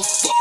motherfucker.